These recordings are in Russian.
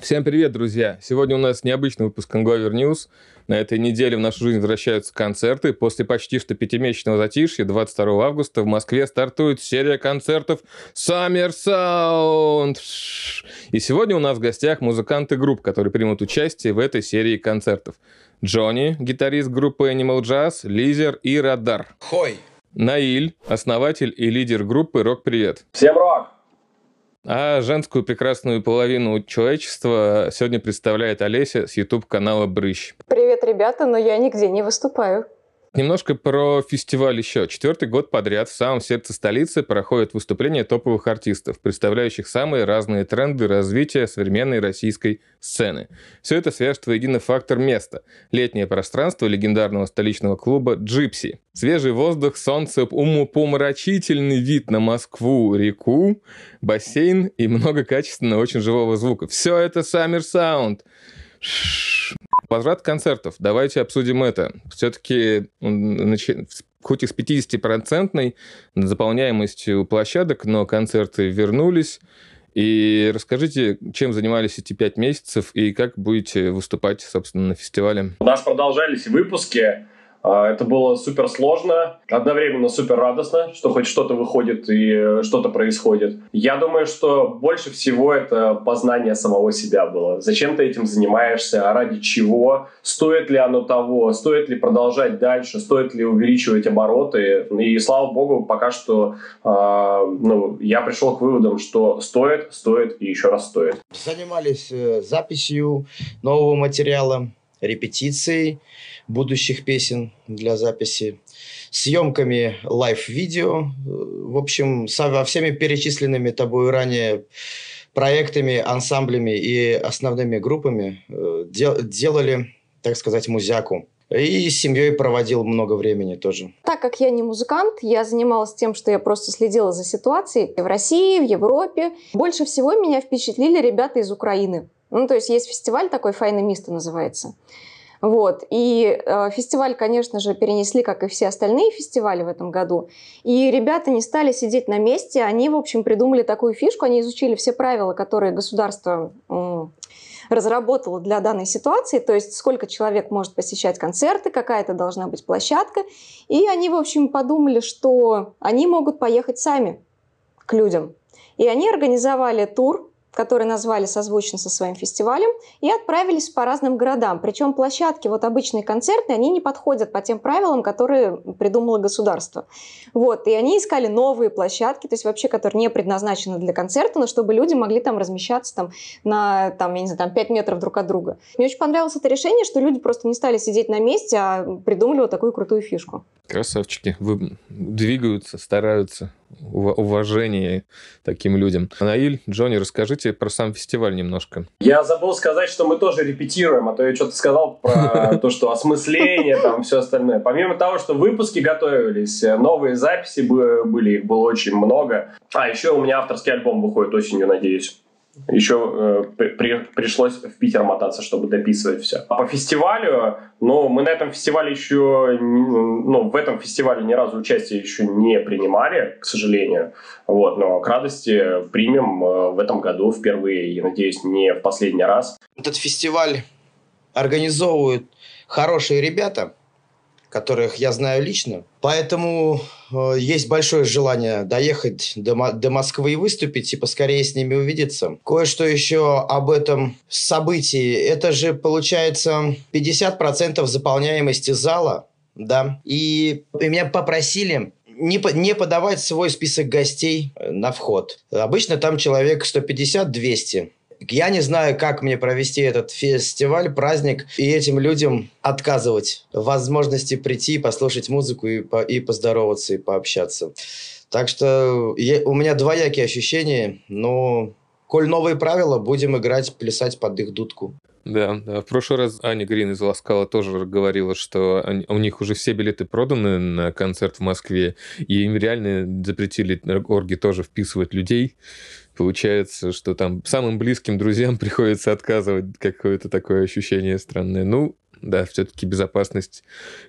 Всем привет, друзья! Сегодня у нас необычный выпуск Angover News. На этой неделе в нашу жизнь возвращаются концерты. После почти что пятимесячного затишья 22 августа в Москве стартует серия концертов Summer Sound. И сегодня у нас в гостях музыканты групп, которые примут участие в этой серии концертов. Джонни, гитарист группы Animal Jazz, Лизер и Радар. Хой! Наиль, основатель и лидер группы «Рок Привет». Всем рок! А женскую прекрасную половину человечества сегодня представляет Олеся с YouTube-канала «Брыщ». Привет, ребята, но я нигде не выступаю. Немножко про фестиваль еще. Четвертый год подряд в самом сердце столицы проходят выступления топовых артистов, представляющих самые разные тренды развития современной российской сцены. Все это свяжет воедино фактор места. Летнее пространство легендарного столичного клуба «Джипси». Свежий воздух, солнце, умопомрачительный вид на Москву, реку, бассейн и много качественного, очень живого звука. Все это Summer Sound. Возврат концертов. Давайте обсудим это. Все-таки хоть и с 50-процентной заполняемостью площадок, но концерты вернулись. И расскажите, чем занимались эти пять месяцев и как будете выступать, собственно, на фестивале? У нас продолжались выпуски. А, это было супер сложно, одновременно супер радостно, что хоть что-то выходит и э, что-то происходит. Я думаю, что больше всего это познание самого себя было. Зачем ты этим занимаешься, ради чего, стоит ли оно того, стоит ли продолжать дальше, стоит ли увеличивать обороты. И слава богу, пока что э, ну, я пришел к выводам, что стоит, стоит и еще раз стоит. Занимались э, записью нового материала, репетицией будущих песен для записи, съемками лайв-видео, в общем, со всеми перечисленными тобой ранее проектами, ансамблями и основными группами э, делали, так сказать, музяку. И с семьей проводил много времени тоже. Так как я не музыкант, я занималась тем, что я просто следила за ситуацией в России, в Европе. Больше всего меня впечатлили ребята из Украины. Ну, то есть есть фестиваль такой «Файна Миста» называется. Вот. И э, фестиваль, конечно же, перенесли, как и все остальные фестивали в этом году. И ребята не стали сидеть на месте, они, в общем, придумали такую фишку, они изучили все правила, которые государство э, разработало для данной ситуации, то есть сколько человек может посещать концерты, какая это должна быть площадка. И они, в общем, подумали, что они могут поехать сами к людям. И они организовали тур который назвали созвучно со своим фестивалем, и отправились по разным городам. Причем площадки, вот обычные концертные, они не подходят по тем правилам, которые придумало государство. Вот, и они искали новые площадки, то есть вообще, которые не предназначены для концерта, но чтобы люди могли там размещаться там, на, там, я не знаю, там, 5 метров друг от друга. Мне очень понравилось это решение, что люди просто не стали сидеть на месте, а придумали вот такую крутую фишку. Красавчики, вы двигаются, стараются уважение таким людям. Наиль, Джонни, расскажите про сам фестиваль немножко. Я забыл сказать, что мы тоже репетируем, а то я что-то сказал про то, что осмысление, там все остальное. Помимо того, что выпуски готовились, новые записи были, их было очень много. А еще у меня авторский альбом выходит осенью, надеюсь. Еще э, при, пришлось в Питер мотаться, чтобы дописывать все. А по фестивалю, ну, мы на этом фестивале еще, ну, в этом фестивале ни разу участие еще не принимали, к сожалению. Вот, но к радости примем э, в этом году впервые, и, надеюсь, не в последний раз. Этот фестиваль организовывают хорошие ребята – которых я знаю лично. Поэтому э, есть большое желание доехать до, до Москвы и выступить, и поскорее с ними увидеться. Кое-что еще об этом событии. Это же, получается, 50% заполняемости зала, да. И, и меня попросили не, не подавать свой список гостей на вход. Обычно там человек 150-200. Я не знаю, как мне провести этот фестиваль, праздник, и этим людям отказывать возможности прийти, послушать музыку и, по, и поздороваться, и пообщаться. Так что я, у меня двоякие ощущения, но коль новые правила, будем играть, плясать под их дудку. Да, да. В прошлый раз Аня Грин из Ласкала тоже говорила, что они, у них уже все билеты проданы на концерт в Москве, и им реально запретили орги тоже вписывать людей. Получается, что там самым близким друзьям приходится отказывать, какое-то такое ощущение странное. Ну, Да, все-таки безопасность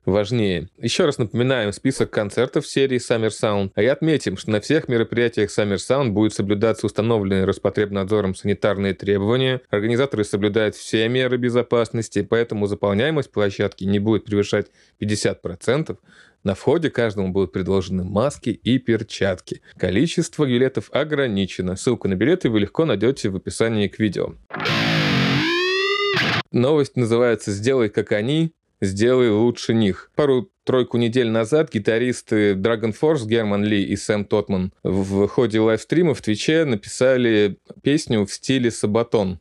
важнее. Еще раз напоминаем список концертов серии Summer Sound. А и отметим, что на всех мероприятиях Summer Sound будет соблюдаться установленные Роспотребнадзором санитарные требования. Организаторы соблюдают все меры безопасности, поэтому заполняемость площадки не будет превышать 50%. На входе каждому будут предложены маски и перчатки. Количество билетов ограничено. Ссылку на билеты вы легко найдете в описании к видео. Новость называется «Сделай как они, сделай лучше них». Пару-тройку недель назад гитаристы Dragon Force Герман Ли и Сэм Тотман в ходе лайвстрима в Твиче написали песню в стиле Сабатон.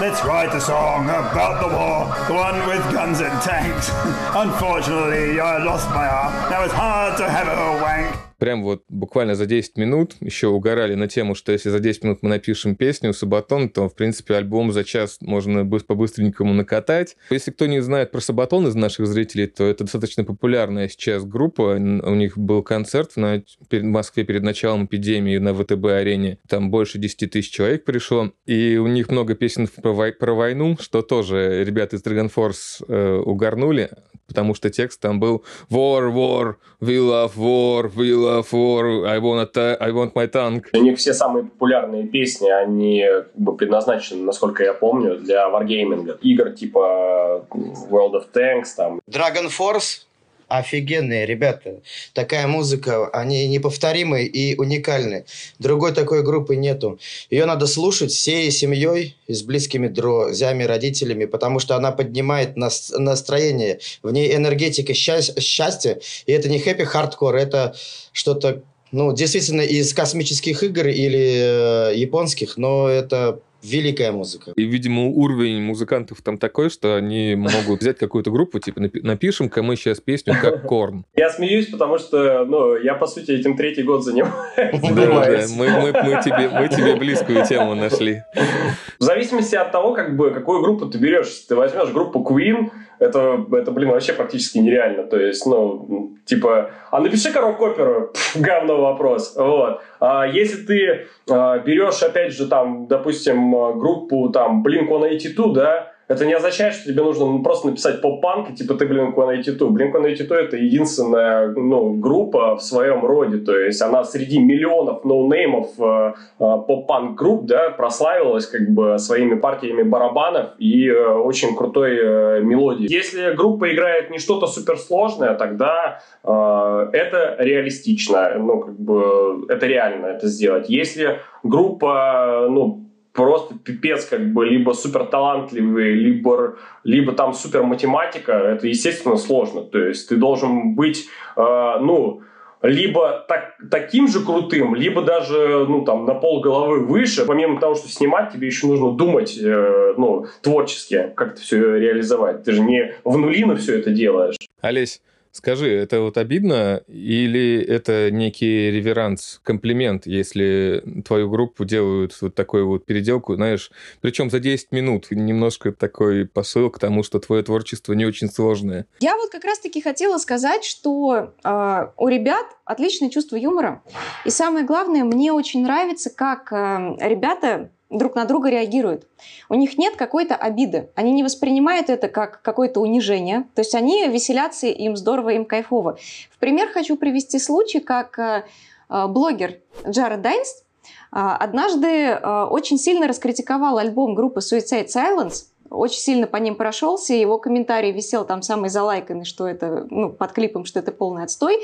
Let's write a song about the war, the one with guns and tanks. Unfortunately, I lost my arm. Now it's hard to have a wank прям вот буквально за 10 минут еще угорали на тему, что если за 10 минут мы напишем песню Сабатон, то, в принципе, альбом за час можно по-быстренькому накатать. Если кто не знает про Сабатон из наших зрителей, то это достаточно популярная сейчас группа. У них был концерт в Москве перед началом эпидемии на ВТБ-арене. Там больше 10 тысяч человек пришло. И у них много песен про, вой- про войну, что тоже ребята из Dragon Force э, угорнули потому что текст там был «War, war, we love war, we love war, I want, a I want my tank». У них все самые популярные песни, они как бы предназначены, насколько я помню, для варгейминга. Игр типа World of Tanks, там. Dragon Force офигенные ребята. Такая музыка, они неповторимые и уникальны. Другой такой группы нету. Ее надо слушать всей семьей и с близкими друзьями, родителями, потому что она поднимает нас, настроение. В ней энергетика счастья, счастья. И это не happy hardcore, это что-то ну, действительно из космических игр или э, японских, но это великая музыка. И, видимо, уровень музыкантов там такой, что они могут взять какую-то группу, типа, напишем-ка мы сейчас песню как Korn. Я смеюсь, потому что, ну, я, по сути, этим третий год занимаюсь. Да, мы, тебе, близкую тему нашли. В зависимости от того, как бы, какую группу ты берешь. Ты возьмешь группу Queen, это, это, блин, вообще практически нереально. То есть, ну, типа, а напиши коробку оперу, говно вопрос. Вот. А если ты а, берешь, опять же, там, допустим, группу, там, Blink-182, да, это не означает, что тебе нужно ну, просто написать поп-панк, и типа ты Blink-182. Blink-182 это единственная ну, группа в своем роде, то есть она среди миллионов ноунеймов э, э, поп-панк групп, да, прославилась как бы своими партиями барабанов и э, очень крутой э, мелодией. Если группа играет не что-то суперсложное, тогда э, это реалистично, ну, как бы это реально это сделать. Если группа, ну, просто пипец как бы либо супер талантливый, либо, либо там супер математика, это, естественно, сложно. То есть ты должен быть, э, ну, либо так, таким же крутым, либо даже ну, там, на пол головы выше. Помимо того, что снимать, тебе еще нужно думать э, ну, творчески, как это все реализовать. Ты же не в нулину все это делаешь. Олесь, Скажи, это вот обидно или это некий реверанс, комплимент, если твою группу делают вот такую вот переделку, знаешь, причем за 10 минут, немножко такой посыл к тому, что твое творчество не очень сложное. Я вот как раз-таки хотела сказать, что э, у ребят отличное чувство юмора, и самое главное, мне очень нравится, как э, ребята друг на друга реагируют. У них нет какой-то обиды. Они не воспринимают это как какое-то унижение. То есть они веселятся, им здорово, им кайфово. В пример хочу привести случай, как э, э, блогер Джаред Дайнс э, однажды очень сильно раскритиковал альбом группы Suicide Silence, очень сильно по ним прошелся, его комментарий висел там самый залайканный, что это, ну, под клипом, что это полный отстой.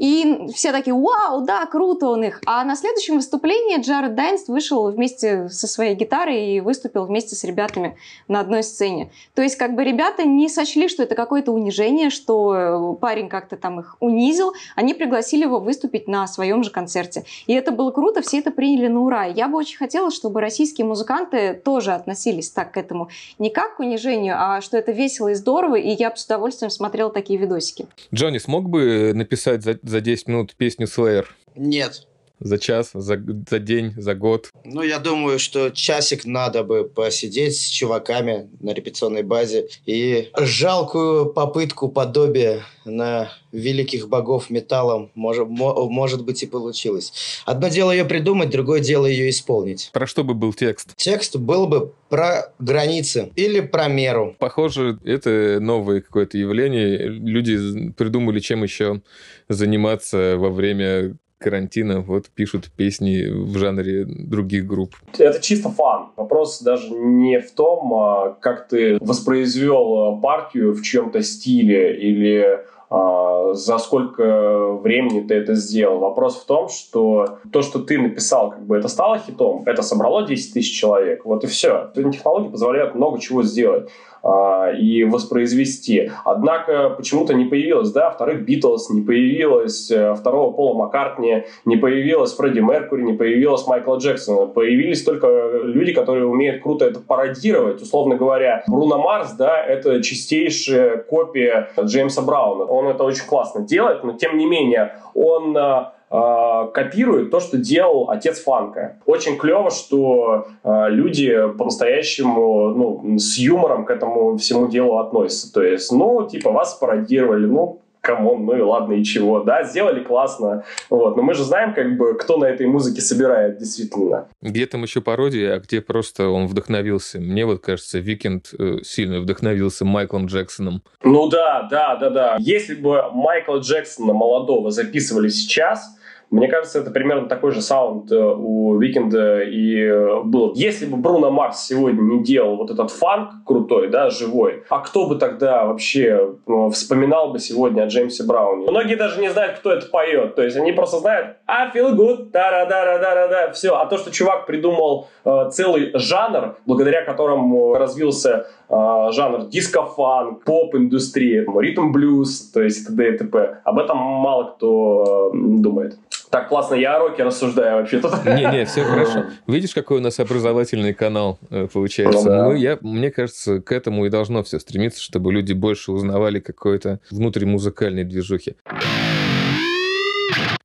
И все такие, вау, да, круто он их. А на следующем выступлении Джаред Дайнст вышел вместе со своей гитарой и выступил вместе с ребятами на одной сцене. То есть как бы ребята не сочли, что это какое-то унижение, что парень как-то там их унизил. Они пригласили его выступить на своем же концерте. И это было круто, все это приняли на ура. Я бы очень хотела, чтобы российские музыканты тоже относились так к этому. Не как к унижению, а что это весело и здорово, и я бы с удовольствием смотрела такие видосики. Джонни смог бы написать за за 10 минут песню Slayer? Нет. За час, за, за день, за год? Ну, я думаю, что часик надо бы посидеть с чуваками на репетиционной базе и жалкую попытку подобия на великих богов металлом, может, может быть, и получилось. Одно дело ее придумать, другое дело ее исполнить. Про что бы был текст? Текст был бы про границы или про меру. Похоже, это новое какое-то явление. Люди придумали, чем еще заниматься во время карантина вот пишут песни в жанре других групп. Это чисто фан. Вопрос даже не в том, а, как ты воспроизвел а, партию в чем-то стиле или а, за сколько времени ты это сделал. Вопрос в том, что то, что ты написал, как бы это стало хитом, это собрало 10 тысяч человек, вот и все. Технологии позволяют много чего сделать. А, и воспроизвести. Однако почему-то не появилось, да, вторых Битлз, не появилось э, второго Пола Маккартни, не появилось Фредди Меркури, не появилось Майкла Джексона. Появились только люди, которые умеют круто это пародировать. Условно говоря, Бруно Марс, да, это чистейшая копия Джеймса Брауна. Он это очень классно делает, но тем не менее он э, копирует то, что делал отец фанка. Очень клево, что э, люди по-настоящему ну, с юмором к этому всему делу относятся. То есть, ну, типа, вас пародировали, ну, come on, ну и ладно, и чего, да, сделали классно, вот, но мы же знаем, как бы, кто на этой музыке собирает, действительно. Где там еще пародия, а где просто он вдохновился. Мне вот кажется, Weeknd э, сильно вдохновился Майклом Джексоном. Ну да, да, да, да. Если бы Майкла Джексона молодого записывали сейчас, мне кажется, это примерно такой же саунд э, у Weeknd'а и э, был. Если бы Бруно Марс сегодня не делал вот этот фанк крутой, да, живой, а кто бы тогда вообще э, вспоминал бы сегодня о Джеймсе Брауне? Многие даже не знают, кто это поет. То есть они просто знают I feel good, да да да да да все. А то, что чувак придумал э, целый жанр, благодаря которому развился э, жанр диско-фанк, поп-индустрия, ритм-блюз, то есть т.д. и т.п. Об этом мало кто э, думает. Так классно, я о роке рассуждаю вообще тут. Не-не, все хорошо. Видишь, какой у нас образовательный канал э, получается? Ну, да. Мы, я, мне кажется, к этому и должно все стремиться, чтобы люди больше узнавали какой-то внутримузыкальной движухи.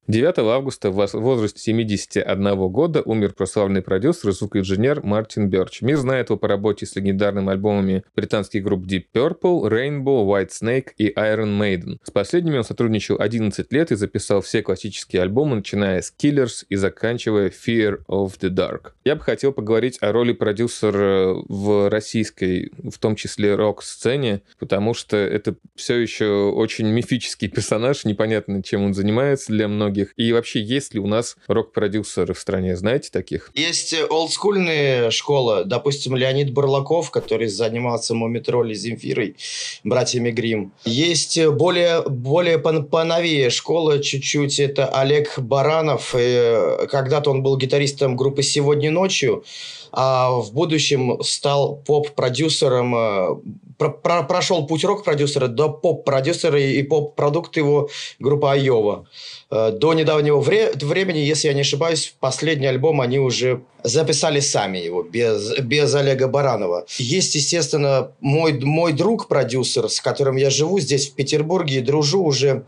9 августа в возрасте 71 года умер прославленный продюсер и звукоинженер Мартин Бёрч. Мир знает его по работе с легендарными альбомами британских групп Deep Purple, Rainbow, White Snake и Iron Maiden. С последними он сотрудничал 11 лет и записал все классические альбомы, начиная с Killers и заканчивая Fear of the Dark. Я бы хотел поговорить о роли продюсера в российской, в том числе рок-сцене, потому что это все еще очень мифический персонаж, непонятно, чем он занимается для многих многих? И вообще, есть ли у нас рок-продюсеры в стране? Знаете таких? Есть э, олдскульные школы. Допустим, Леонид Бурлаков, который занимался Мумитроли Земфирой, братьями Грим. Есть э, более, более поновее школа чуть-чуть. Это Олег Баранов. Э, когда-то он был гитаристом группы «Сегодня ночью», а в будущем стал поп-продюсером про, про, прошел путь рок-продюсера до поп-продюсера и поп-продукт его группа Айова. Э, до недавнего вре- времени, если я не ошибаюсь, последний альбом они уже записали сами его, без, без Олега Баранова. Есть, естественно, мой, мой друг-продюсер, с которым я живу здесь, в Петербурге, и дружу уже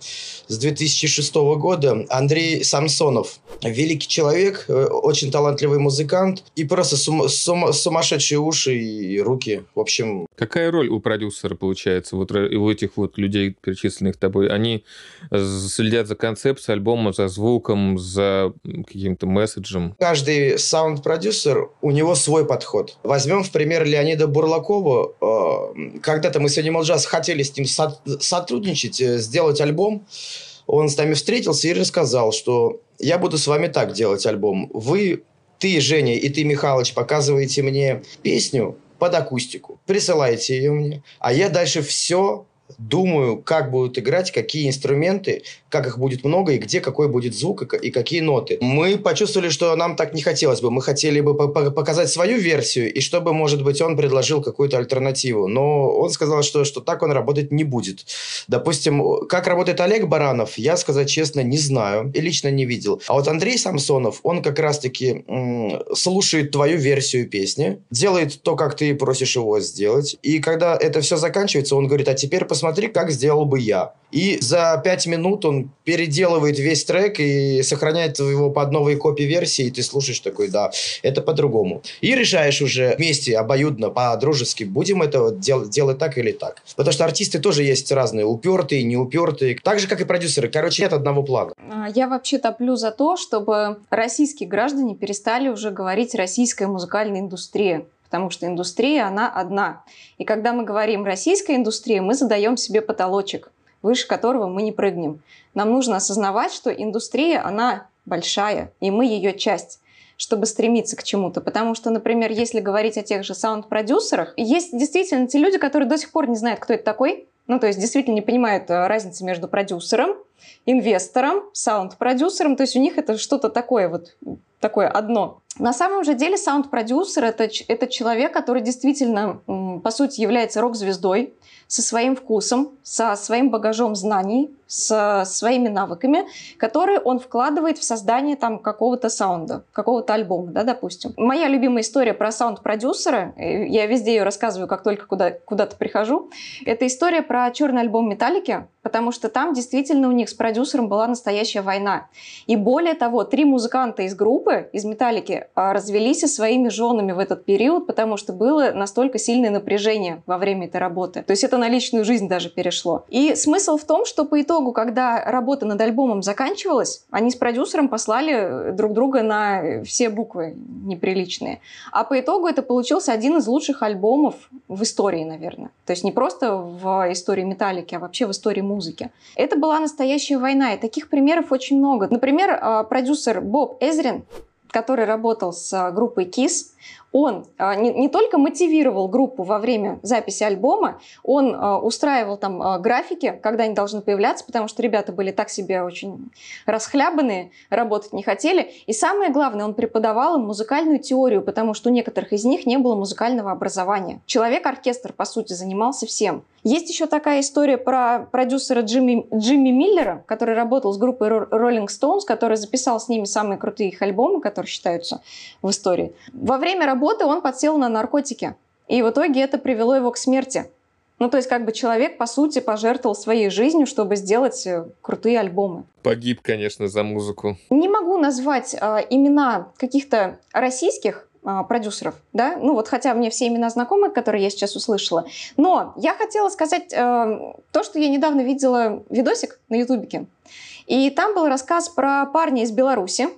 с 2006 года, Андрей Самсонов. Великий человек, э, очень талантливый музыкант и просто сум, сум, сумасшедшие уши и руки. В общем... Какая роль у продюсера получается, вот у этих вот людей, перечисленных тобой? Они следят за концепцией альбома, за звуком, за каким-то месседжем? Каждый саунд продюсер, у него свой подход. Возьмем в пример Леонида Бурлакова. Э, когда-то мы с Animal Jazz хотели с ним сотрудничать, э, сделать альбом. Он с нами встретился и рассказал, что я буду с вами так делать альбом. Вы, ты, Женя, и ты, Михалыч, показываете мне песню под акустику. Присылайте ее мне. А я дальше все думаю, как будут играть, какие инструменты, как их будет много и где какой будет звук и, какие ноты. Мы почувствовали, что нам так не хотелось бы. Мы хотели бы показать свою версию, и чтобы, может быть, он предложил какую-то альтернативу. Но он сказал, что, что так он работать не будет. Допустим, как работает Олег Баранов, я, сказать честно, не знаю и лично не видел. А вот Андрей Самсонов, он как раз-таки слушает твою версию песни, делает то, как ты просишь его сделать, и когда это все заканчивается, он говорит, а теперь посмотри, посмотри, как сделал бы я. И за пять минут он переделывает весь трек и сохраняет его под новые копи-версии, и ты слушаешь такой, да, это по-другому. И решаешь уже вместе, обоюдно, по-дружески, будем это дел- делать так или так. Потому что артисты тоже есть разные, упертые, неупертые, так же, как и продюсеры. Короче, нет одного плана. А, я вообще топлю за то, чтобы российские граждане перестали уже говорить «российская музыкальная индустрия» потому что индустрия, она одна. И когда мы говорим «российская индустрия», мы задаем себе потолочек выше которого мы не прыгнем. Нам нужно осознавать, что индустрия, она большая, и мы ее часть чтобы стремиться к чему-то. Потому что, например, если говорить о тех же саунд-продюсерах, есть действительно те люди, которые до сих пор не знают, кто это такой, ну, то есть действительно не понимают э, разницы между продюсером, инвестором, саунд-продюсером, то есть у них это что-то такое вот, такое одно. На самом же деле саунд-продюсер это, это человек, который действительно, по сути, является рок-звездой, со своим вкусом, со своим багажом знаний, со своими навыками, которые он вкладывает в создание там какого-то саунда, какого-то альбома, да, допустим. Моя любимая история про саунд-продюсера, э, я везде ее рассказываю, как только куда, куда-то прихожу, это история про черный альбом Металлики, потому что там действительно у них с продюсером была настоящая война. И более того, три музыканта из группы, из Металлики, а, развелись со своими женами в этот период, потому что было настолько сильное напряжение во время этой работы. То есть это на личную жизнь даже перешло. И смысл в том, что по итогу, когда работа над альбомом заканчивалась, они с продюсером послали друг друга на все буквы неприличные. А по итогу это получился один из лучших альбомов в истории, наверное. То есть не просто в истории Металлики, а вообще в истории музыки. Это была настоящая война, и таких примеров очень много. Например, а, продюсер Боб Эзрин, который работал с группой KISS, он а, не, не только мотивировал группу во время записи альбома, он а, устраивал там а, графики, когда они должны появляться, потому что ребята были так себе очень расхлябанные, работать не хотели. И самое главное, он преподавал им музыкальную теорию, потому что у некоторых из них не было музыкального образования. Человек-оркестр, по сути, занимался всем. Есть еще такая история про продюсера Джимми, Джимми Миллера, который работал с группой Rolling Stones, который записал с ними самые крутые их альбомы, которые считаются в истории. Во время работы он подсел на наркотики. И в итоге это привело его к смерти. Ну, то есть, как бы человек, по сути, пожертвовал своей жизнью, чтобы сделать э, крутые альбомы. Погиб, конечно, за музыку. Не могу назвать э, имена каких-то российских а, продюсеров, да, ну вот хотя мне все имена знакомы, которые я сейчас услышала. Но я хотела сказать э, то, что я недавно видела видосик на ютубике, и там был рассказ про парня из Беларуси.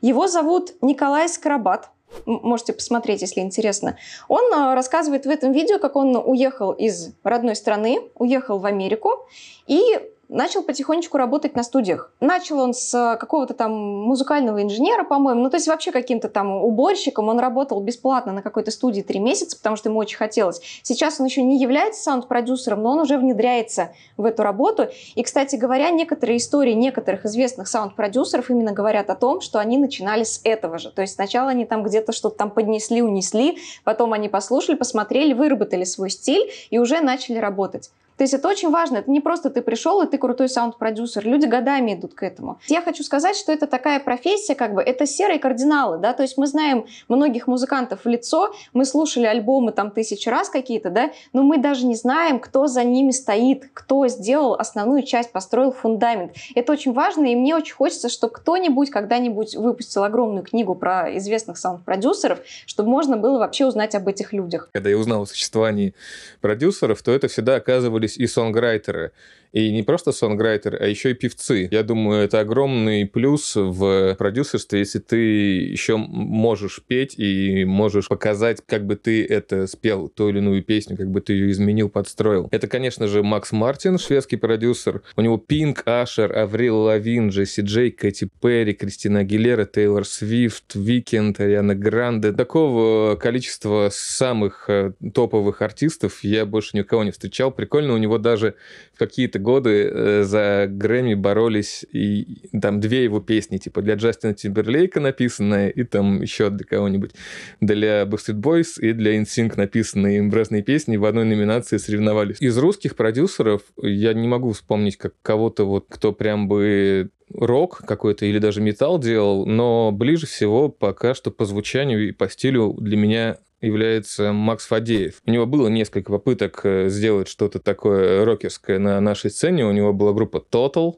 Его зовут Николай Скоробат. Можете посмотреть, если интересно. Он э, рассказывает в этом видео, как он уехал из родной страны, уехал в Америку и начал потихонечку работать на студиях. Начал он с э, какого-то там музыкального инженера, по-моему, ну то есть вообще каким-то там уборщиком. Он работал бесплатно на какой-то студии три месяца, потому что ему очень хотелось. Сейчас он еще не является саунд-продюсером, но он уже внедряется в эту работу. И, кстати говоря, некоторые истории некоторых известных саунд-продюсеров именно говорят о том, что они начинали с этого же. То есть сначала они там где-то что-то там поднесли, унесли, потом они послушали, посмотрели, выработали свой стиль и уже начали работать. То есть это очень важно. Это не просто ты пришел и ты крутой саунд-продюсер. Люди годами идут к этому. Я хочу сказать, что это такая профессия, как бы, это серые кардиналы, да, то есть мы знаем многих музыкантов в лицо, мы слушали альбомы там тысячи раз какие-то, да, но мы даже не знаем, кто за ними стоит, кто сделал основную часть, построил фундамент. Это очень важно, и мне очень хочется, чтобы кто-нибудь когда-нибудь выпустил огромную книгу про известных саунд-продюсеров, чтобы можно было вообще узнать об этих людях. Когда я узнал о существовании продюсеров, то это всегда оказывали появились и сонграйтеры. И не просто сонграйтеры, а еще и певцы. Я думаю, это огромный плюс в продюсерстве, если ты еще можешь петь и можешь показать, как бы ты это спел, ту или иную песню, как бы ты ее изменил, подстроил. Это, конечно же, Макс Мартин, шведский продюсер. У него Пинк, Ашер, Аврил Лавин, Джесси Джей, Кэти Перри, Кристина Агилера, Тейлор Свифт, Weeknd, Ариана Гранде. Такого количества самых э, топовых артистов я больше никого не встречал. Прикольно, у него даже в какие-то годы э, за Грэмми боролись и там две его песни, типа для Джастина Тимберлейка написанная и там еще для кого-нибудь, для Backstreet Boys и для NSYNC написанные им разные песни в одной номинации соревновались. Из русских продюсеров я не могу вспомнить как кого-то вот, кто прям бы рок какой-то или даже металл делал, но ближе всего пока что по звучанию и по стилю для меня является Макс Фадеев. У него было несколько попыток э, сделать что-то такое рокерское на нашей сцене. У него была группа Total.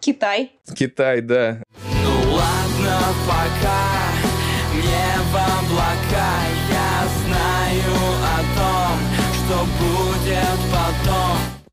Китай. Китай, да. Ну ладно, пока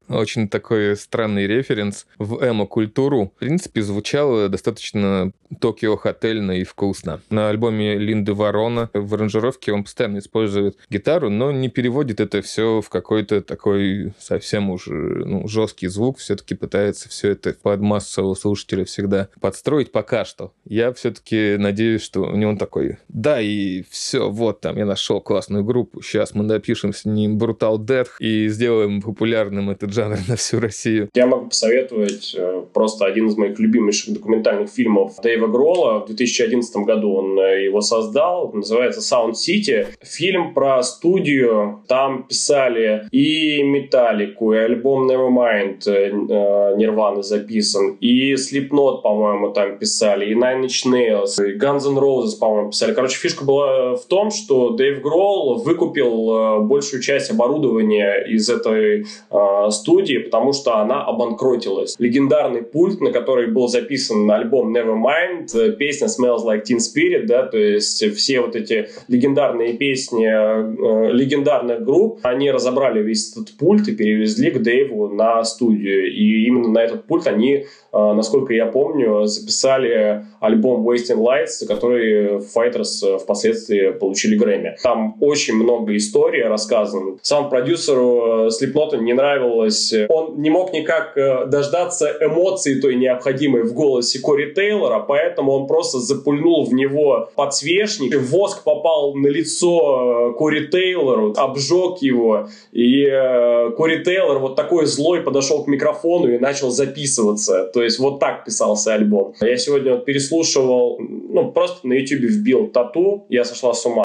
очень такой странный референс в эмо-культуру. В принципе, звучало достаточно Токио хотельно и вкусно. На альбоме Линды Ворона в аранжировке он постоянно использует гитару, но не переводит это все в какой-то такой совсем уж ну, жесткий звук. Все-таки пытается все это под массового слушателя всегда подстроить пока что. Я все-таки надеюсь, что у него такой, да, и все, вот там я нашел классную группу, сейчас мы напишем с ним Brutal Death и сделаем популярным этот жанр на всю Россию. Я могу посоветовать э, просто один из моих любимейших документальных фильмов Дэйва Гролла. В 2011 году он э, его создал. Называется Sound City. Фильм про студию. Там писали и Металлику, и альбом Nevermind э, Нирваны записан, и Slipknot, по-моему, там писали, и Nine Inch Nails, и Guns N' Roses, по-моему, писали. Короче, фишка была в том, что Дэйв Гролл выкупил большую часть оборудования из этой студии студии, потому что она обанкротилась. Легендарный пульт, на который был записан альбом Nevermind, э, песня Smells Like Teen Spirit, да, то есть все вот эти легендарные песни э, легендарных групп, они разобрали весь этот пульт и перевезли к Дэйву на студию. И именно на этот пульт они, э, насколько я помню, записали альбом Wasting Lights, который Fighters впоследствии получили Грэмми. Там очень много историй рассказано. Сам продюсеру Slipknot не нравилось э, он не мог никак э, дождаться эмоции той необходимой в голосе Кори Тейлора, поэтому он просто запульнул в него подсвечник, воск попал на лицо э, Кори Тейлору, обжег его, и Кори Тейлор вот такой злой подошел к микрофону и начал записываться. То есть вот так писался альбом. Я сегодня вот переслушивал, ну просто на YouTube вбил тату, я сошла с ума.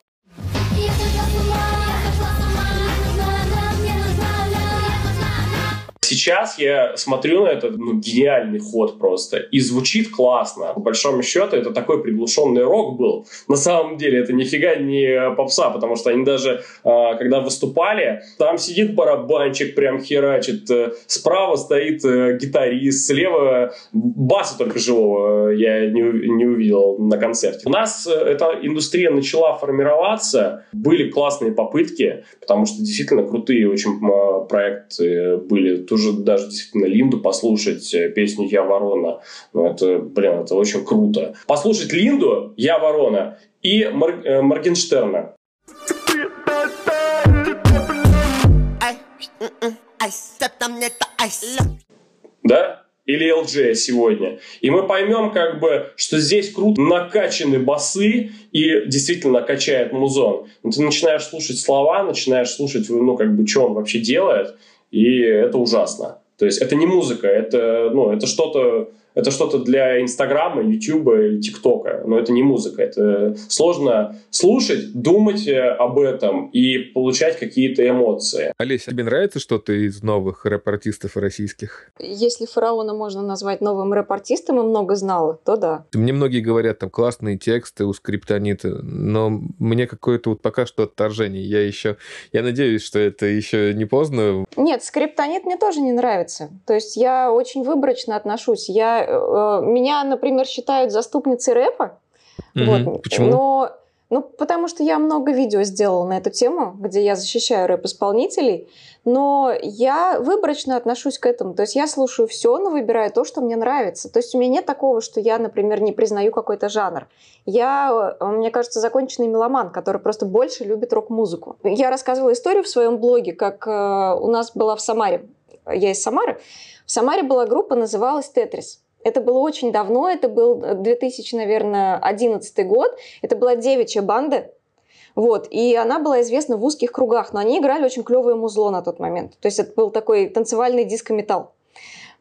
Сейчас я смотрю на этот ну, гениальный ход просто. И звучит классно. По большому счету, это такой приглушенный рок был. На самом деле, это нифига не попса, потому что они даже, а, когда выступали, там сидит барабанчик, прям херачит. Э, справа стоит э, гитарист, слева баса только живого я не, не увидел на концерте. У нас э, эта индустрия начала формироваться, были классные попытки, потому что действительно крутые очень проекты были. Тоже даже действительно Линду послушать, э, песню «Я ворона». Ну, это, блин, это очень круто. Послушать Линду, «Я ворона» и Мор... э, Моргенштерна. Да? Или LG сегодня. И мы поймем, как бы, что здесь круто накачаны басы и действительно качает музон. Но ты начинаешь слушать слова, начинаешь слушать, ну, как бы, что он вообще делает, и это ужасно. То есть это не музыка, это, ну, это что-то это что-то для Инстаграма, Ютуба или ТикТока, но это не музыка. Это сложно слушать, думать э, об этом и получать какие-то эмоции. Олеся, тебе нравится что-то из новых рэп-артистов российских? Если фараона можно назвать новым рэп-артистом и много знала, то да. Мне многие говорят, там классные тексты у скриптонита, но мне какое-то вот пока что отторжение. Я еще, я надеюсь, что это еще не поздно. Нет, скриптонит мне тоже не нравится. То есть я очень выборочно отношусь. Я меня, например, считают заступницей рэпа. Mm-hmm. Вот. Почему? Но ну, потому что я много видео сделала на эту тему, где я защищаю рэп-исполнителей, но я выборочно отношусь к этому. То есть я слушаю все, но выбираю то, что мне нравится. То есть у меня нет такого, что я, например, не признаю какой-то жанр. Я, э, мне кажется, законченный меломан, который просто больше любит рок-музыку. Я рассказывала историю в своем блоге, как э, у нас была в Самаре, я из Самары, в Самаре была группа, называлась «Тетрис». Это было очень давно, это был 2000, наверное, 11 год. Это была девичья банда, вот, и она была известна в узких кругах, но они играли очень клевое музло на тот момент. То есть это был такой танцевальный диско-металл.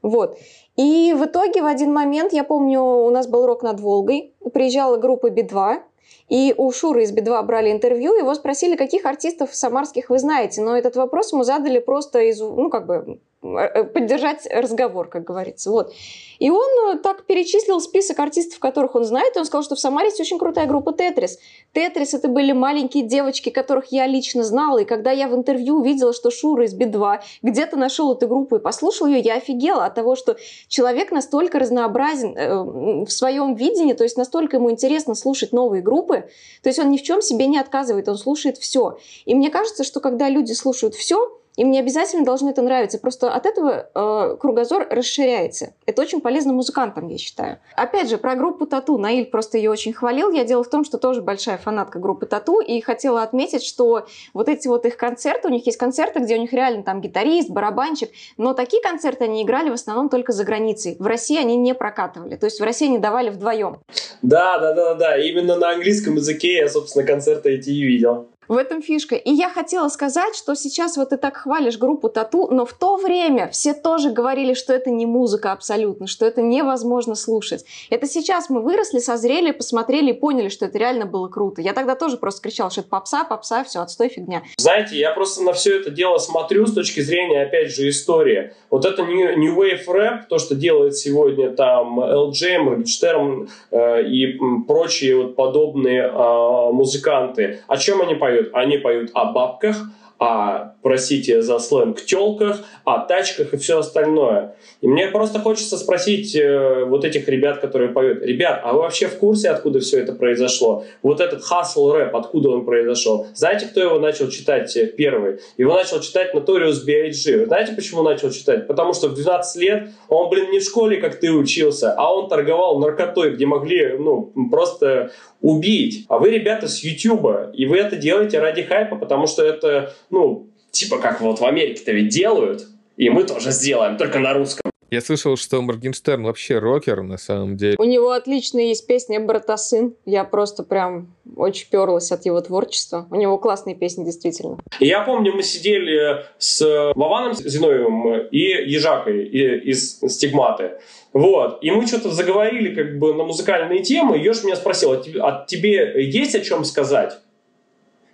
Вот. И в итоге в один момент, я помню, у нас был рок над Волгой, приезжала группа Би-2, и у Шуры из Би-2 брали интервью, его спросили, каких артистов самарских вы знаете. Но этот вопрос ему задали просто из, ну, как бы, э, поддержать разговор, как говорится. Вот. И он э, так перечислил список артистов, которых он знает, и он сказал, что в Самаре есть очень крутая группа «Тетрис». «Тетрис» — это были маленькие девочки, которых я лично знала, и когда я в интервью увидела, что Шура из Би-2 где-то нашел эту группу и послушал ее, я офигела от того, что человек настолько разнообразен э, в своем видении, то есть настолько ему интересно слушать новые группы, то есть он ни в чем себе не отказывает, он слушает все. И мне кажется, что когда люди слушают все, им не обязательно должно это нравиться, просто от этого э, кругозор расширяется. Это очень полезно музыкантам, я считаю. Опять же, про группу Тату. Наиль просто ее очень хвалил. Я дело в том, что тоже большая фанатка группы Тату, и хотела отметить, что вот эти вот их концерты, у них есть концерты, где у них реально там гитарист, барабанщик, но такие концерты они играли в основном только за границей. В России они не прокатывали, то есть в России они давали вдвоем. Да, да, да, да. Именно на английском языке я, собственно, концерты эти и видел. В этом фишка. И я хотела сказать, что сейчас вот ты так хвалишь группу Тату, но в то время все тоже говорили, что это не музыка абсолютно, что это невозможно слушать. Это сейчас мы выросли, созрели, посмотрели и поняли, что это реально было круто. Я тогда тоже просто кричала, что это попса, попса, все, отстой, фигня. Знаете, я просто на все это дело смотрю с точки зрения, опять же, истории. Вот это New, new Wave Rap, то, что делает сегодня там LJ, Моргенштерн э, и прочие вот подобные э, музыканты. О чем они поют? Они поют о бабках, о, простите за сленг, телках, о тачках и все остальное. И мне просто хочется спросить э, вот этих ребят, которые поют, ребят, а вы вообще в курсе, откуда все это произошло? Вот этот хасл рэп, откуда он произошел? Знаете, кто его начал читать э, первый? Его начал читать Notorious B.I.G. Знаете, почему начал читать? Потому что в 12 лет он, блин, не в школе, как ты учился, а он торговал наркотой, где могли, ну, просто убить. А вы, ребята, с Ютуба, и вы это делаете ради хайпа, потому что это, ну, типа как вот в Америке-то ведь делают, и мы тоже сделаем, только на русском. Я слышал, что Моргенштерн вообще рокер на самом деле. У него отличная есть песня «Братосын». Я просто прям очень перлась от его творчества. У него классные песни, действительно. Я помню, мы сидели с Вованом Зиновьевым и Ежакой из «Стигматы». Вот. И мы что-то заговорили как бы на музыкальные темы. Еж меня спросил, а тебе, а тебе есть о чем сказать?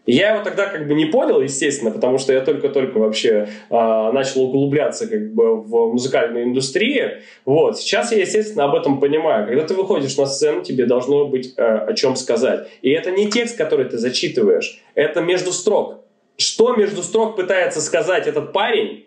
Я его тогда как бы не понял, естественно, потому что я только-только вообще э, начал углубляться как бы в музыкальную индустрию. Вот. Сейчас я, естественно, об этом понимаю. Когда ты выходишь на сцену, тебе должно быть э, о чем сказать. И это не текст, который ты зачитываешь, это между строк. Что между строк пытается сказать этот парень,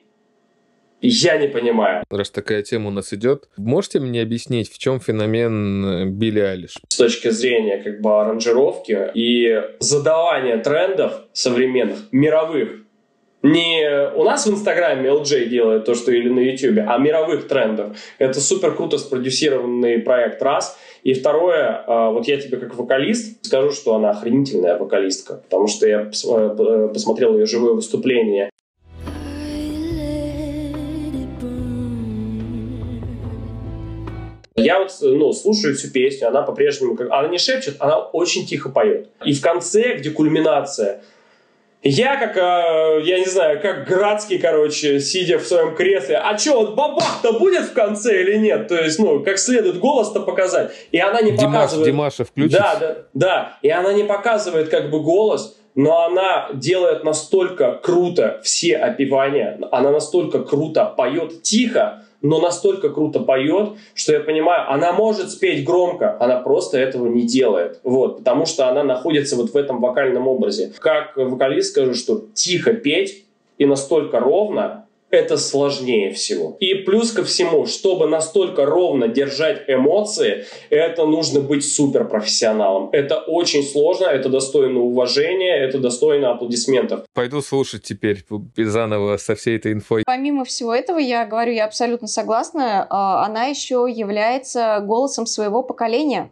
я не понимаю. Раз такая тема у нас идет, можете мне объяснить, в чем феномен э, Билли Алиш? С точки зрения как бы аранжировки и задавания трендов современных, мировых, не у нас в Инстаграме LJ делает то, что или на Ютубе, а мировых трендов. Это супер круто спродюсированный проект, раз. И второе, а, вот я тебе как вокалист скажу, что она охренительная вокалистка, потому что я э, посмотрел ее живое выступление Я вот ну, слушаю всю песню, она по-прежнему, она не шепчет, она очень тихо поет. И в конце, где кульминация, я как, э, я не знаю, как Градский, короче, сидя в своем кресле, а что, вот бабах-то будет в конце или нет? То есть, ну, как следует голос-то показать. И она не Димаш, показывает... Димаша включить. Да, да, да. И она не показывает как бы голос, но она делает настолько круто все опевания, она настолько круто поет тихо, но настолько круто поет, что я понимаю, она может спеть громко, она просто этого не делает. Вот, потому что она находится вот в этом вокальном образе. Как вокалист скажу, что тихо петь и настолько ровно, это сложнее всего. И плюс ко всему, чтобы настолько ровно держать эмоции, это нужно быть суперпрофессионалом. Это очень сложно, это достойно уважения, это достойно аплодисментов. Пойду слушать теперь заново со всей этой инфой. Помимо всего этого, я говорю, я абсолютно согласна, а, она еще является голосом своего поколения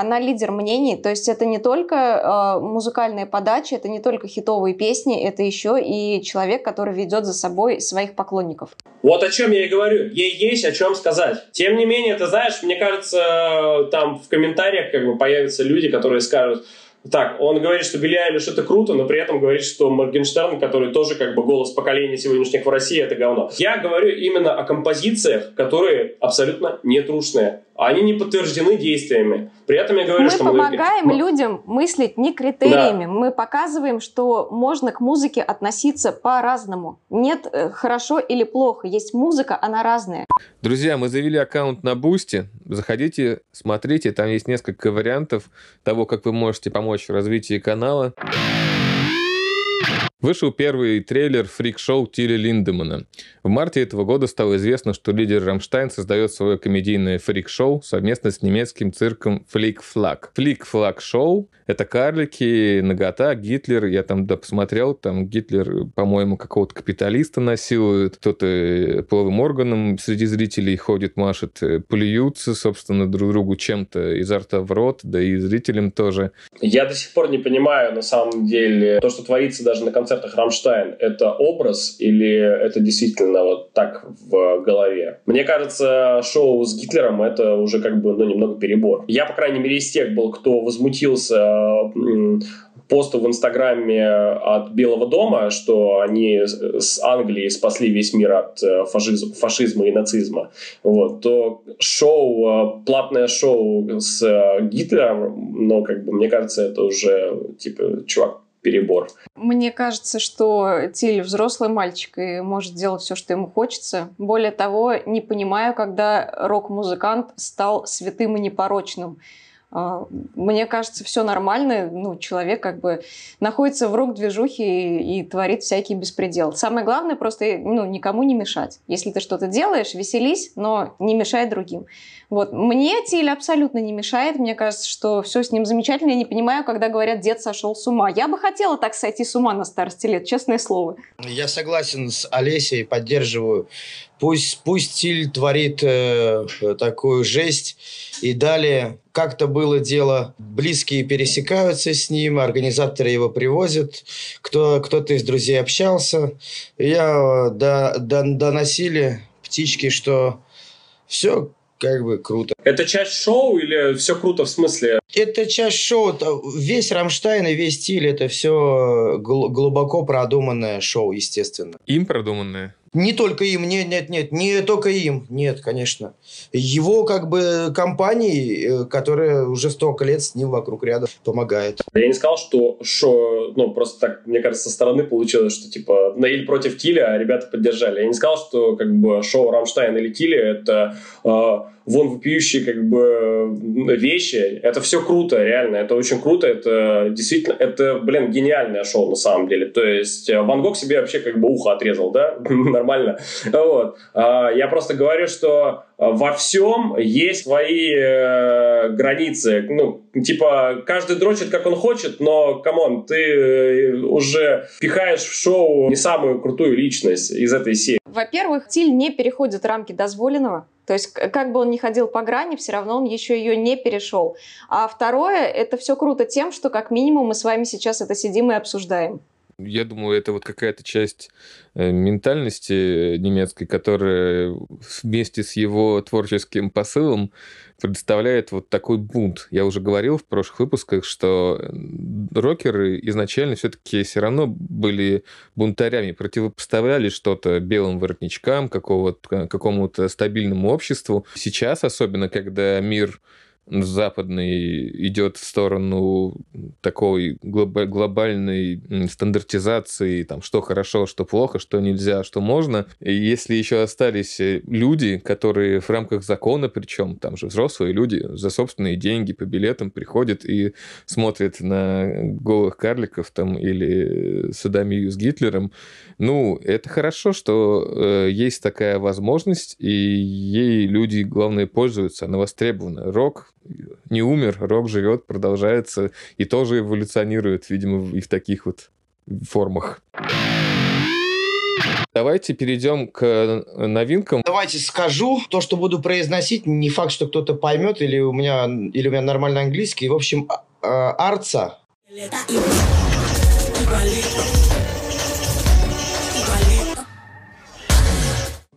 она лидер мнений, то есть это не только э, музыкальная подача, это не только хитовые песни, это еще и человек, который ведет за собой своих поклонников. Вот о чем я и говорю, ей есть о чем сказать. Тем не менее, ты знаешь, мне кажется, там в комментариях как бы появятся люди, которые скажут, так, он говорит, что Билли Айлиш это круто, но при этом говорит, что Моргенштерн, который тоже как бы голос поколения сегодняшних в России, это говно. Я говорю именно о композициях, которые абсолютно нетрушные. Они не подтверждены действиями. При этом я говорю, мы что помогаем мы... людям мыслить не критериями. Да. Мы показываем, что можно к музыке относиться по-разному. Нет э, хорошо или плохо. Есть музыка, она разная. Друзья, мы завели аккаунт на Boosty. Заходите, смотрите. Там есть несколько вариантов того, как вы можете помочь в развитии канала. Вышел первый трейлер фрик-шоу Тиля Линдемана. В марте этого года стало известно, что лидер Рамштайн создает свое комедийное фрик-шоу совместно с немецким цирком Flic Flac. Flic Flac шоу — это карлики, нагота, Гитлер. Я там да, посмотрел, там Гитлер, по-моему, какого-то капиталиста насилует, кто-то половым органом среди зрителей ходит, машет, плюются, собственно, друг другу чем-то изо рта в рот, да и зрителям тоже. Я до сих пор не понимаю, на самом деле, то, что творится даже на концерте концертах Рамштайн это образ или это действительно вот так в голове? Мне кажется, шоу с Гитлером это уже как бы ну, немного перебор. Я, по крайней мере, из тех был, кто возмутился посту в Инстаграме от Белого дома, что они с Англии спасли весь мир от э, фашизма, фашизма и нацизма, вот, то шоу, э, платное шоу с э, Гитлером, ну, как бы, мне кажется, это уже, типа, чувак, перебор. Мне кажется, что Тиль взрослый мальчик и может делать все, что ему хочется. Более того, не понимаю, когда рок-музыкант стал святым и непорочным. А, мне кажется, все нормально. Ну, человек как бы находится в рок-движухе и, и творит всякий беспредел. Самое главное просто ну, никому не мешать. Если ты что-то делаешь, веселись, но не мешай другим. Вот. Мне Тиль абсолютно не мешает. Мне кажется, что все с ним замечательно. Я не понимаю, когда говорят, дед сошел с ума. Я бы хотела так сойти с ума на старости лет, честное слово. Я согласен с Олесей, поддерживаю. Пусть, пусть Тиль творит э, такую жесть. И далее как-то было дело, близкие пересекаются с ним, организаторы его привозят, кто, кто-то из друзей общался. Я до, до, доносили птички, что все как бы круто. Это часть шоу или все круто в смысле? Это часть шоу. Весь Рамштайн и весь стиль это все глубоко продуманное шоу, естественно. Им продуманное? Не только им, нет, нет, нет, не только им, нет, конечно. Его как бы компании, э, которая уже столько лет с ним вокруг ряда помогает. Я не сказал, что шоу, ну просто так, мне кажется, со стороны получилось, что типа Наиль против Тиля, а ребята поддержали. Я не сказал, что как бы шоу Рамштайн или Тиля это э, вон вопиющие как бы вещи. Это все круто, реально, это очень круто, это действительно, это, блин, гениальное шоу на самом деле. То есть э, Ван Гог себе вообще как бы ухо отрезал, да, нормально. Вот. А, я просто говорю, что во всем есть свои э, границы. Ну, типа, каждый дрочит, как он хочет, но, come on, ты э, уже пихаешь в шоу не самую крутую личность из этой серии. Во-первых, стиль не переходит рамки дозволенного. То есть, как бы он ни ходил по грани, все равно он еще ее не перешел. А второе, это все круто тем, что как минимум мы с вами сейчас это сидим и обсуждаем. Я думаю, это вот какая-то часть э, ментальности немецкой, которая вместе с его творческим посылом предоставляет вот такой бунт. Я уже говорил в прошлых выпусках, что рокеры изначально все-таки все равно были бунтарями, противопоставляли что-то белым воротничкам, какому-то стабильному обществу. Сейчас, особенно когда мир западный идет в сторону такой глобальной стандартизации, там, что хорошо, что плохо, что нельзя, что можно. И если еще остались э, люди, которые в рамках закона, причем там же взрослые люди, за собственные деньги по билетам приходят и смотрят на голых карликов там или садомию с Гитлером, ну, это хорошо, что э, есть такая возможность, и ей люди, главное, пользуются, она востребована. Рок не умер, рок живет, продолжается и тоже эволюционирует, видимо, и в таких вот формах. Давайте перейдем к новинкам. Давайте скажу то, что буду произносить. Не факт, что кто-то поймет, или у меня, или у меня нормальный английский. В общем, а, а,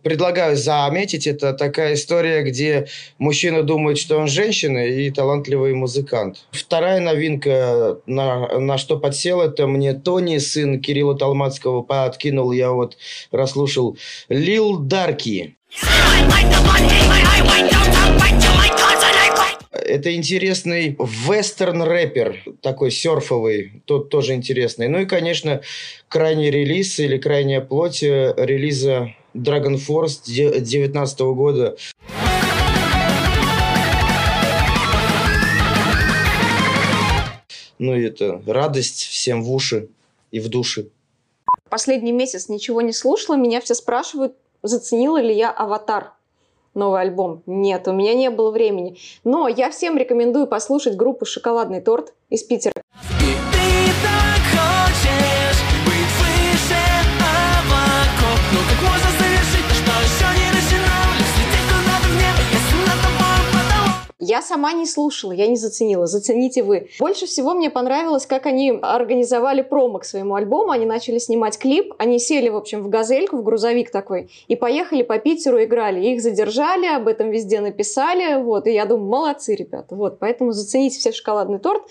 Предлагаю заметить, это такая история, где мужчина думает, что он женщина и талантливый музыкант. Вторая новинка, на, на что подсел, это мне Тони, сын Кирилла Талмацкого, подкинул. Я вот расслушал Лил Дарки. Это интересный вестерн-рэпер, такой серфовый, тот тоже интересный. Ну и, конечно, крайний релиз или крайняя плоть э, релиза Dragon Force 2019 года. Ну и это радость всем в уши и в души. Последний месяц ничего не слушала, меня все спрашивают, заценила ли я «Аватар» новый альбом. Нет, у меня не было времени. Но я всем рекомендую послушать группу «Шоколадный торт» из Питера. Сама не слушала, я не заценила. Зацените вы. Больше всего мне понравилось, как они организовали промо к своему альбому. Они начали снимать клип. Они сели, в общем, в газельку, в грузовик такой, и поехали по Питеру, играли. Их задержали, об этом везде написали. Вот, и я думаю, молодцы, ребята. Вот, поэтому зацените все шоколадный торт.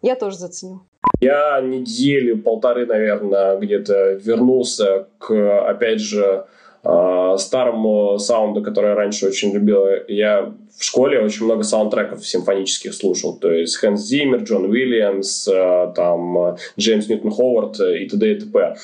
Я тоже заценю. Я недели полторы, наверное, где-то вернулся к, опять же, а, старому саунду, который я раньше очень любил. Я в школе очень много саундтреков симфонических слушал. То есть Хэнс Зиммер, Джон Уильямс, а, там Джеймс Ньютон Ховард и т.д. и т.п.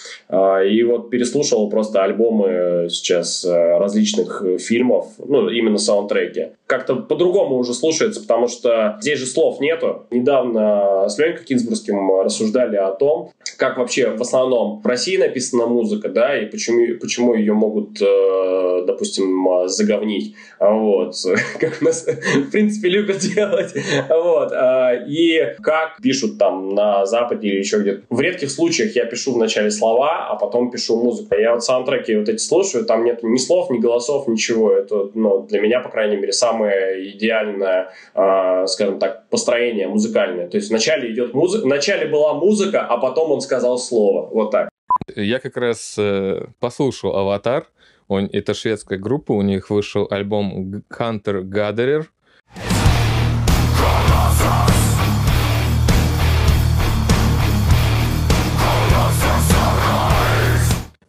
И вот переслушал просто альбомы сейчас различных фильмов, ну, именно саундтреки. Как-то по-другому уже слушается, потому что здесь же слов нету. Недавно с Ленькой Кинзбургским рассуждали о том, как вообще в основном в России написана музыка, да, и почему, почему ее могут, э, допустим, заговнить. Вот. Как нас, в принципе, любят делать. Вот. А, и как пишут там на Западе или еще где-то. В редких случаях я пишу вначале слова, а потом пишу музыку. Я вот саундтреки вот эти слушаю, там нет ни слов, ни голосов, ничего. Это, ну, для меня, по крайней мере, самое идеальное, а, скажем так, построение музыкальное. То есть вначале идет музыка, вначале была музыка, а потом он сказал слово. Вот так. Я как раз э, послушал «Аватар», он, это шведская группа, у них вышел альбом Hunter Gatherer.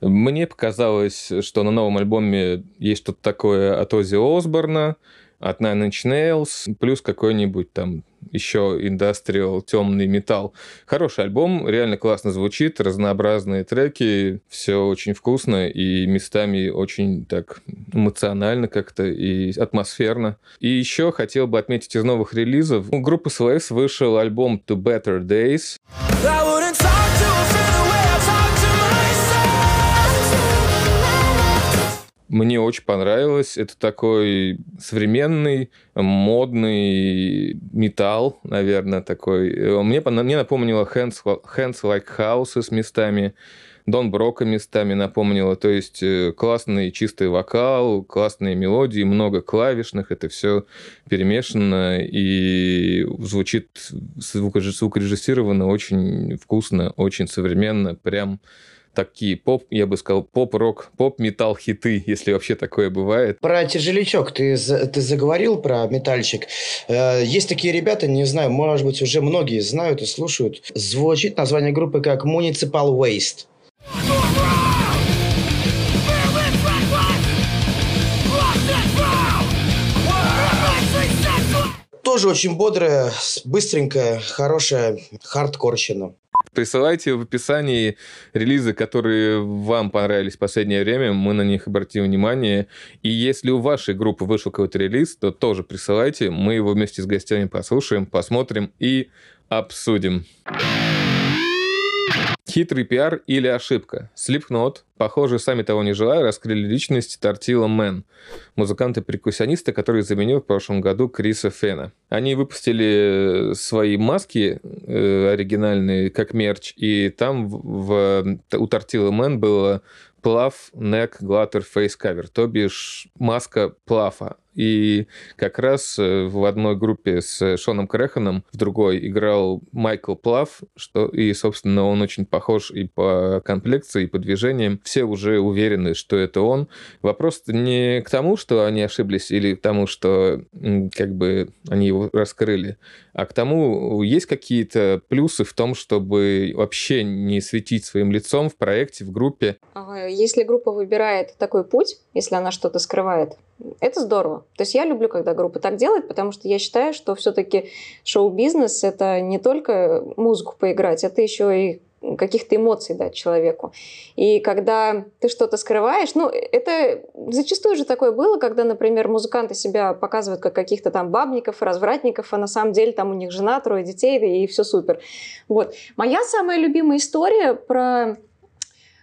Мне показалось, что на новом альбоме есть что-то такое от Ози Осборна, от Nine Inch Nails, плюс какой-нибудь там еще индастриал, темный металл. Хороший альбом, реально классно звучит, разнообразные треки, все очень вкусно и местами очень так эмоционально как-то и атмосферно. И еще хотел бы отметить из новых релизов. У группы Slaves вышел альбом To Better Days. Мне очень понравилось. Это такой современный, модный металл, наверное, такой. Мне, мне напомнило Hands, Hands Like с местами. Дон Брока местами напомнило. То есть э, классный чистый вокал, классные мелодии, много клавишных. Это все перемешано и звучит звукорежиссированно очень вкусно, очень современно. Прям такие поп, я бы сказал, поп-рок, поп-металл хиты, если вообще такое бывает. Про тяжелячок ты, ты заговорил, про метальчик. Э, есть такие ребята, не знаю, может быть, уже многие знают и слушают. Звучит название группы как Municipal Waste. Тоже очень бодрая, быстренькая, хорошая хардкорщина. Присылайте в описании релизы, которые вам понравились в последнее время, мы на них обратим внимание. И если у вашей группы вышел какой-то релиз, то тоже присылайте, мы его вместе с гостями послушаем, посмотрим и обсудим. Хитрый пиар или ошибка? Slipknot, похоже, сами того не желая, раскрыли личность Тортила Мэн, музыканта-перкуссиониста, который заменил в прошлом году Криса Фена. Они выпустили свои маски э, оригинальные, как мерч, и там в, в, у Тортила Мэн было плав, neck, glitter, face cover, то бишь маска плафа. И как раз э, в одной группе с Шоном Креханом, в другой играл Майкл Плав, что и, собственно, он очень похож и по комплекции, и по движениям. Все уже уверены, что это он. Вопрос не к тому, что они ошиблись, или к тому, что как бы они его раскрыли, а к тому, есть какие-то плюсы в том, чтобы вообще не светить своим лицом в проекте, в группе? Если группа выбирает такой путь, если она что-то скрывает, это здорово. То есть я люблю, когда группа так делает, потому что я считаю, что все-таки шоу-бизнес это не только музыку поиграть, это еще и каких-то эмоций дать человеку. И когда ты что-то скрываешь, ну, это зачастую же такое было, когда, например, музыканты себя показывают как каких-то там бабников, развратников, а на самом деле там у них жена, трое детей, и все супер. Вот. Моя самая любимая история про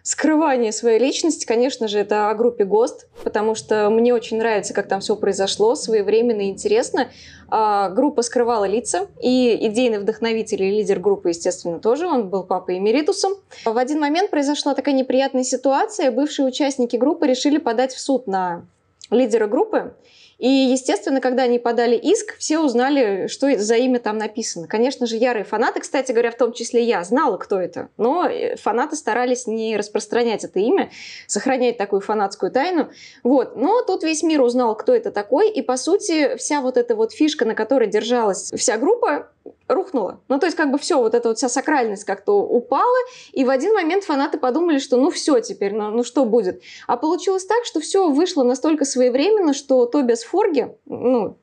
скрывание своей личности, конечно же, это о группе ГОСТ, потому что мне очень нравится, как там все произошло, своевременно и интересно. А, группа скрывала лица, и идейный вдохновитель и лидер группы, естественно, тоже, он был папой эмеритусом. В один момент произошла такая неприятная ситуация, бывшие участники группы решили подать в суд на лидера группы, и, естественно, когда они подали иск, все узнали, что за имя там написано. Конечно же, ярые фанаты, кстати говоря, в том числе я, знала, кто это. Но э, фанаты старались не распространять это имя, сохранять такую фанатскую тайну. Вот. Но тут весь мир узнал, кто это такой. И, по сути, вся вот эта вот фишка, на которой держалась вся группа, рухнула. Ну, то есть, как бы все, вот эта вот вся сакральность как-то упала, и в один момент фанаты подумали, что ну все теперь, ну, ну что будет. А получилось так, что все вышло настолько своевременно, что Тобиас Форги, ну,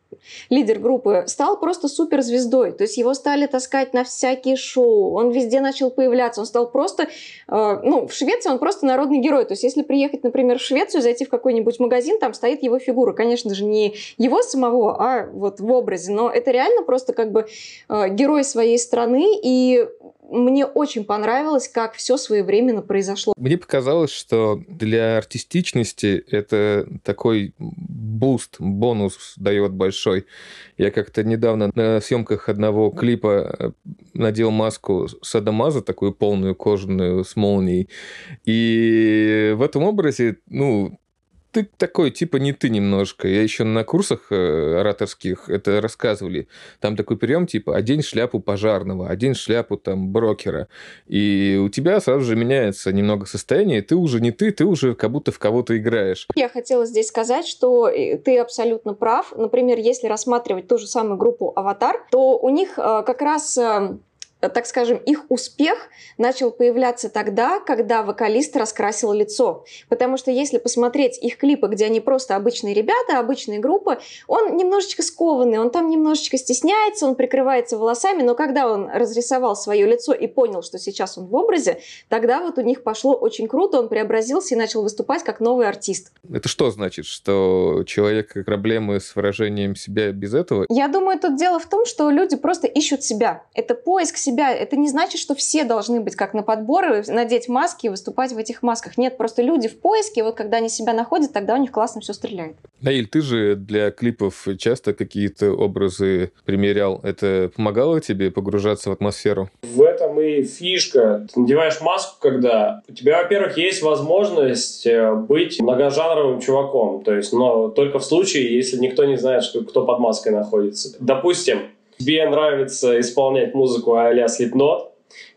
лидер группы, стал просто суперзвездой. То есть его стали таскать на всякие шоу, он везде начал появляться, он стал просто, э, ну, в Швеции он просто народный герой. То есть если приехать, например, в Швецию, зайти в какой-нибудь магазин, там стоит его фигура. Конечно же, не его самого, а вот в образе, но это реально просто как бы э, герой своей страны, и мне очень понравилось, как все своевременно произошло. Мне показалось, что для артистичности это такой буст, бонус дает большой. Я как-то недавно на съемках одного клипа э, надел маску садомазо, такую полную кожаную с молнией. И в этом образе, ну, ты такой, типа, не ты немножко. Я еще на курсах э, ораторских это рассказывали. Там такой прием, типа, одень шляпу пожарного, одень шляпу там брокера. И у тебя сразу же меняется немного состояние, ты уже не ты, ты уже как будто в кого-то играешь. Я хотела здесь сказать, что э, ты абсолютно прав. Например, если рассматривать ту же самую группу «Аватар», то у них э, как раз так скажем, их успех начал появляться тогда, когда вокалист раскрасил лицо. Потому что если посмотреть их клипы, где они просто обычные ребята, обычные группы, он немножечко скованный, он там немножечко стесняется, он прикрывается волосами, но когда он разрисовал свое лицо и понял, что сейчас он в образе, тогда вот у них пошло очень круто, он преобразился и начал выступать как новый артист. Это что значит, что человек проблемы с выражением себя без этого? Я думаю, тут дело в том, что люди просто ищут себя. Это поиск себя себя. Это не значит, что все должны быть как на подборы, надеть маски и выступать в этих масках. Нет, просто люди в поиске, вот когда они себя находят, тогда у них классно все стреляет. Наиль, ты же для клипов часто какие-то образы примерял. Это помогало тебе погружаться в атмосферу? В этом и фишка. Ты надеваешь маску, когда у тебя, во-первых, есть возможность э, быть многожанровым чуваком. То есть, но только в случае, если никто не знает, что, кто под маской находится. Допустим, тебе нравится исполнять музыку а-ля Slipknot,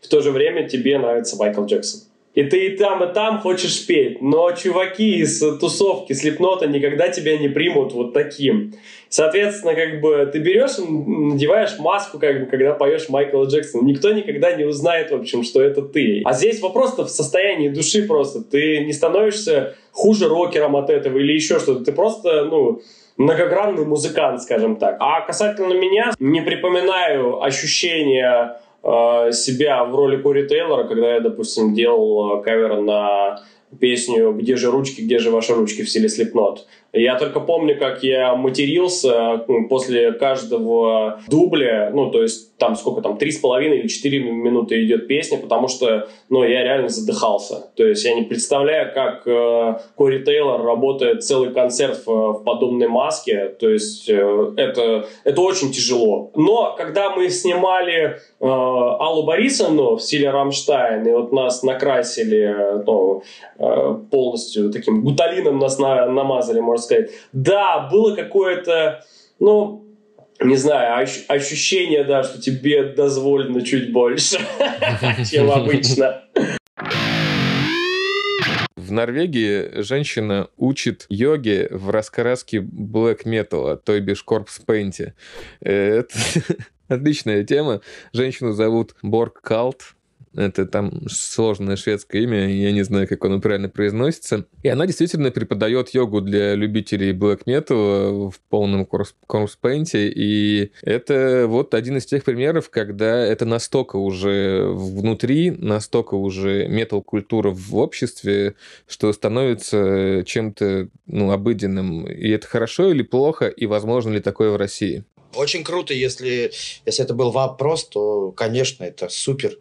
в то же время тебе нравится Майкл Джексон. И ты и там, и там хочешь петь, но чуваки из тусовки Слепнота никогда тебя не примут вот таким. Соответственно, как бы ты берешь, надеваешь маску, как бы, когда поешь Майкла Джексона. Никто никогда не узнает, в общем, что это ты. А здесь вопрос-то в состоянии души просто. Ты не становишься хуже рокером от этого или еще что-то. Ты просто, ну, многогранный музыкант, скажем так. А касательно меня, не припоминаю ощущения э, себя в роли Кори Тейлора, когда я, допустим, делал э, кавер на песню «Где же ручки, где же ваши ручки» в стиле Slipknot. Я только помню, как я матерился после каждого дубля, ну, то есть там сколько там, три с половиной или четыре минуты идет песня, потому что, ну, я реально задыхался. То есть я не представляю, как э, Кори Тейлор работает целый концерт в, в подобной маске, то есть э, это, это очень тяжело. Но когда мы снимали э, Аллу Борисовну в стиле Рамштайн, и вот нас накрасили, ну, э, полностью таким гуталином нас на, намазали, можно сказать. Да, было какое-то, ну, не знаю, ощущение, да, что тебе дозволено чуть больше, чем обычно. В Норвегии женщина учит йоге в раскраске black metal, то бишь корпс пейнте. Это отличная тема. Женщину зовут Борг Калт. Это там сложное шведское имя, я не знаю, как оно правильно произносится. И она действительно преподает йогу для любителей black metal в полном корпспейнте. И это вот один из тех примеров, когда это настолько уже внутри, настолько уже метал-культура в обществе, что становится чем-то ну, обыденным. И это хорошо или плохо, и возможно ли такое в России? Очень круто, если, если это был вопрос, то, конечно, это супер.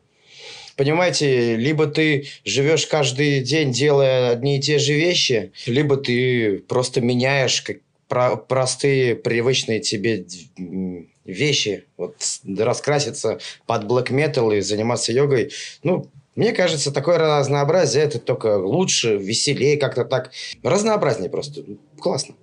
Понимаете, либо ты живешь каждый день, делая одни и те же вещи, либо ты просто меняешь как про простые, привычные тебе вещи. Вот раскраситься под блэк метал и заниматься йогой. Ну, мне кажется, такое разнообразие это только лучше, веселее, как-то так. Разнообразнее просто. Классно.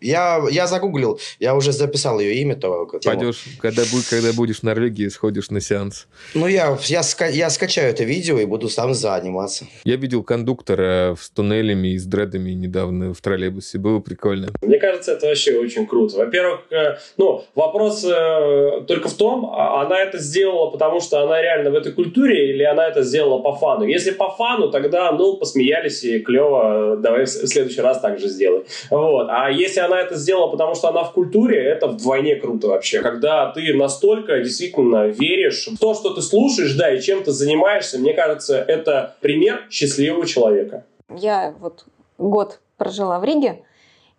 Я, я загуглил, я уже записал ее имя. То, Пойдешь, когда, когда будешь в Норвегии, сходишь на сеанс. Ну, я, я, я скачаю это видео и буду сам заниматься. Я видел кондуктора с туннелями и с дредами недавно в троллейбусе. Было прикольно. Мне кажется, это вообще очень круто. Во-первых, э, ну, вопрос э, только в том, а она это сделала, потому что она реально в этой культуре, или она это сделала по фану. Если по фану, тогда, ну, посмеялись и клево, давай в следующий раз так же сделай. Вот. А если если она это сделала, потому что она в культуре, это вдвойне круто вообще. Когда ты настолько действительно веришь в то, что ты слушаешь, да, и чем ты занимаешься, мне кажется, это пример счастливого человека. Я вот год прожила в Риге,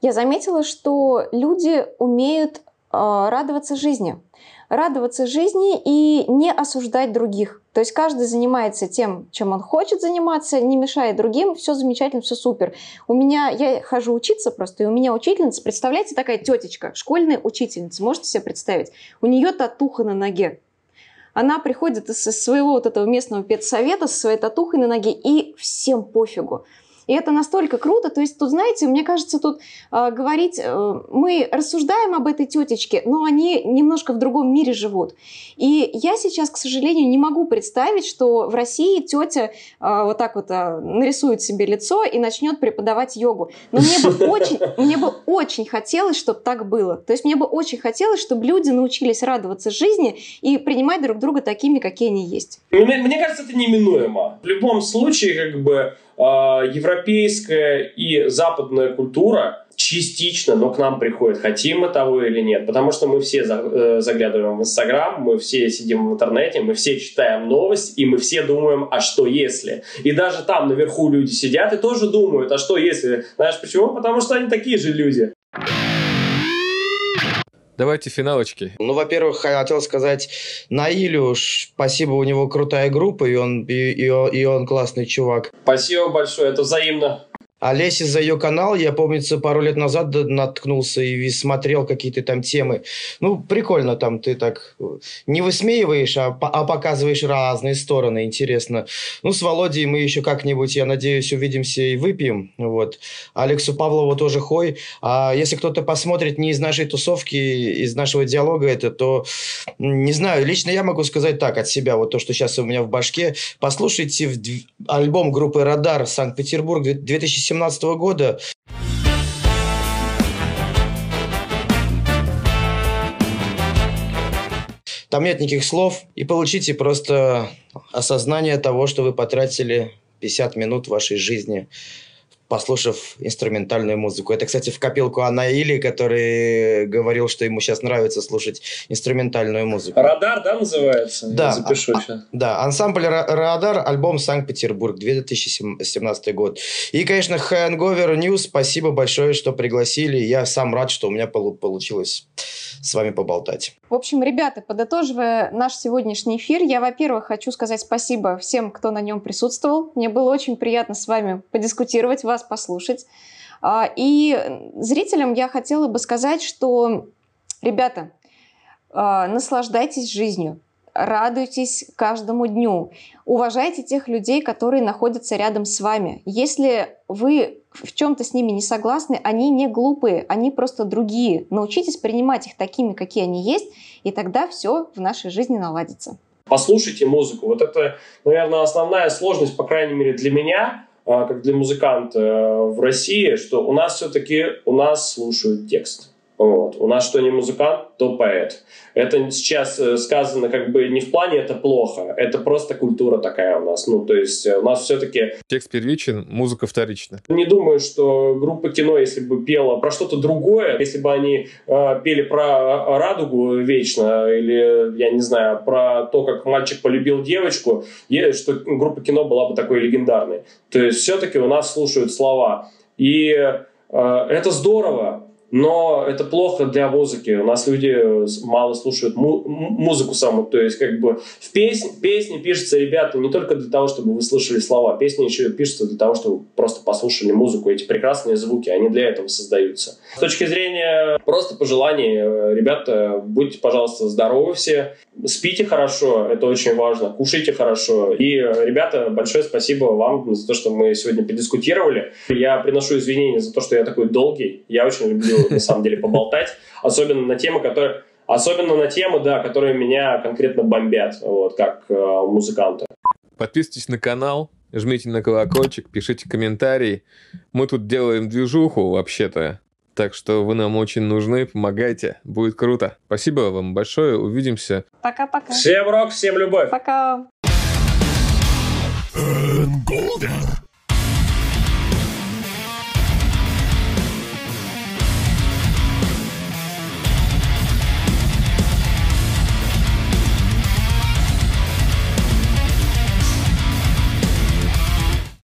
я заметила, что люди умеют э, радоваться жизни радоваться жизни и не осуждать других. То есть каждый занимается тем, чем он хочет заниматься, не мешая другим, все замечательно, все супер. У меня, я хожу учиться просто, и у меня учительница, представляете, такая тетечка, школьная учительница, можете себе представить? У нее татуха на ноге. Она приходит из своего вот этого местного педсовета со своей татухой на ноге, и всем пофигу. И это настолько круто. То есть тут, знаете, мне кажется, тут э, говорить, э, мы рассуждаем об этой тетечке, но они немножко в другом мире живут. И я сейчас, к сожалению, не могу представить, что в России тетя э, вот так вот э, нарисует себе лицо и начнет преподавать йогу. Но мне бы очень, мне бы очень хотелось, чтобы так было. То есть мне бы очень хотелось, чтобы люди научились радоваться жизни и принимать друг друга такими, какие они есть. Мне, мне кажется, это неминуемо. В любом случае, как бы а, европейская и западная культура частично, но к нам приходит, хотим мы того или нет, потому что мы все э, заглядываем в Инстаграм, мы все сидим в интернете, мы все читаем новость, и мы все думаем, а что если? И даже там наверху люди сидят и тоже думают, а что если? Знаешь почему? Потому что они такие же люди. Давайте финалочки. Ну, во-первых, хотел сказать Наилю, спасибо, у него крутая группа, и он, и, и, и он классный чувак. Спасибо большое, это взаимно. Олеся за ее канал, я, помнится, пару лет назад наткнулся и смотрел какие-то там темы. Ну, прикольно там ты так не высмеиваешь, а, а показываешь разные стороны, интересно. Ну, с Володей мы еще как-нибудь, я надеюсь, увидимся и выпьем. Вот. Алексу Павлову тоже хой. А если кто-то посмотрит не из нашей тусовки, из нашего диалога это, то, не знаю, лично я могу сказать так от себя, вот то, что сейчас у меня в башке. Послушайте альбом группы «Радар» Санкт-Петербург 2017 2017 года. Там нет никаких слов, и получите просто осознание того, что вы потратили 50 минут вашей жизни послушав инструментальную музыку. Это, кстати, в копилку Анаили, который говорил, что ему сейчас нравится слушать инструментальную музыку. Радар, да, называется? Да. Я запишу а, сейчас. Да, ансамбль Радар, альбом Санкт-Петербург, 2017 год. И, конечно, Hangover News, спасибо большое, что пригласили. Я сам рад, что у меня получилось с вами поболтать. В общем, ребята, подытоживая наш сегодняшний эфир, я, во-первых, хочу сказать спасибо всем, кто на нем присутствовал. Мне было очень приятно с вами подискутировать, вас послушать. А, и зрителям я хотела бы сказать, что, ребята, а, наслаждайтесь жизнью. Радуйтесь каждому дню, уважайте тех людей, которые находятся рядом с вами. Если вы в чем-то с ними не согласны, они не глупые, они просто другие. Научитесь принимать их такими, какие они есть, и тогда все в нашей жизни наладится. Послушайте музыку. Вот это, наверное, основная сложность, по крайней мере, для меня, а, как для музыканта э, в России, что у нас все-таки у нас слушают текст. Вот. У нас что не музыкант, то поэт. Это сейчас э, сказано как бы не в плане это плохо, это просто культура такая у нас. Ну, то есть э, у нас все-таки... Текст первичен, музыка вторична. Не думаю, что группа кино, если бы пела про что-то другое, если бы они э, пели про радугу вечно, или, я не знаю, про то, как мальчик полюбил девочку, что группа кино была бы такой легендарной. То есть все-таки у нас слушают слова. И э, это здорово, но это плохо для музыки. У нас люди мало слушают му- музыку саму. То есть, как бы в песне, песни пишутся, ребята, не только для того, чтобы вы слышали слова. Песни еще пишутся для того, чтобы просто послушали музыку. Эти прекрасные звуки, они для этого создаются. С точки зрения просто пожеланий, э, ребята, будьте, пожалуйста, здоровы все. Спите хорошо, это очень важно. Кушайте хорошо. И, э, ребята, большое спасибо вам за то, что мы сегодня подискутировали. Я приношу извинения за то, что я такой долгий. Я очень люблю на самом деле поболтать, особенно на темы, которые Особенно на темы, да, которые меня конкретно бомбят, вот, как э, музыканта. Подписывайтесь на канал, жмите на колокольчик, пишите комментарии. Мы тут делаем движуху, вообще-то. Так что вы нам очень нужны, помогайте, будет круто. Спасибо вам большое, увидимся. Пока-пока. Всем рок, всем любовь. Пока. Golden.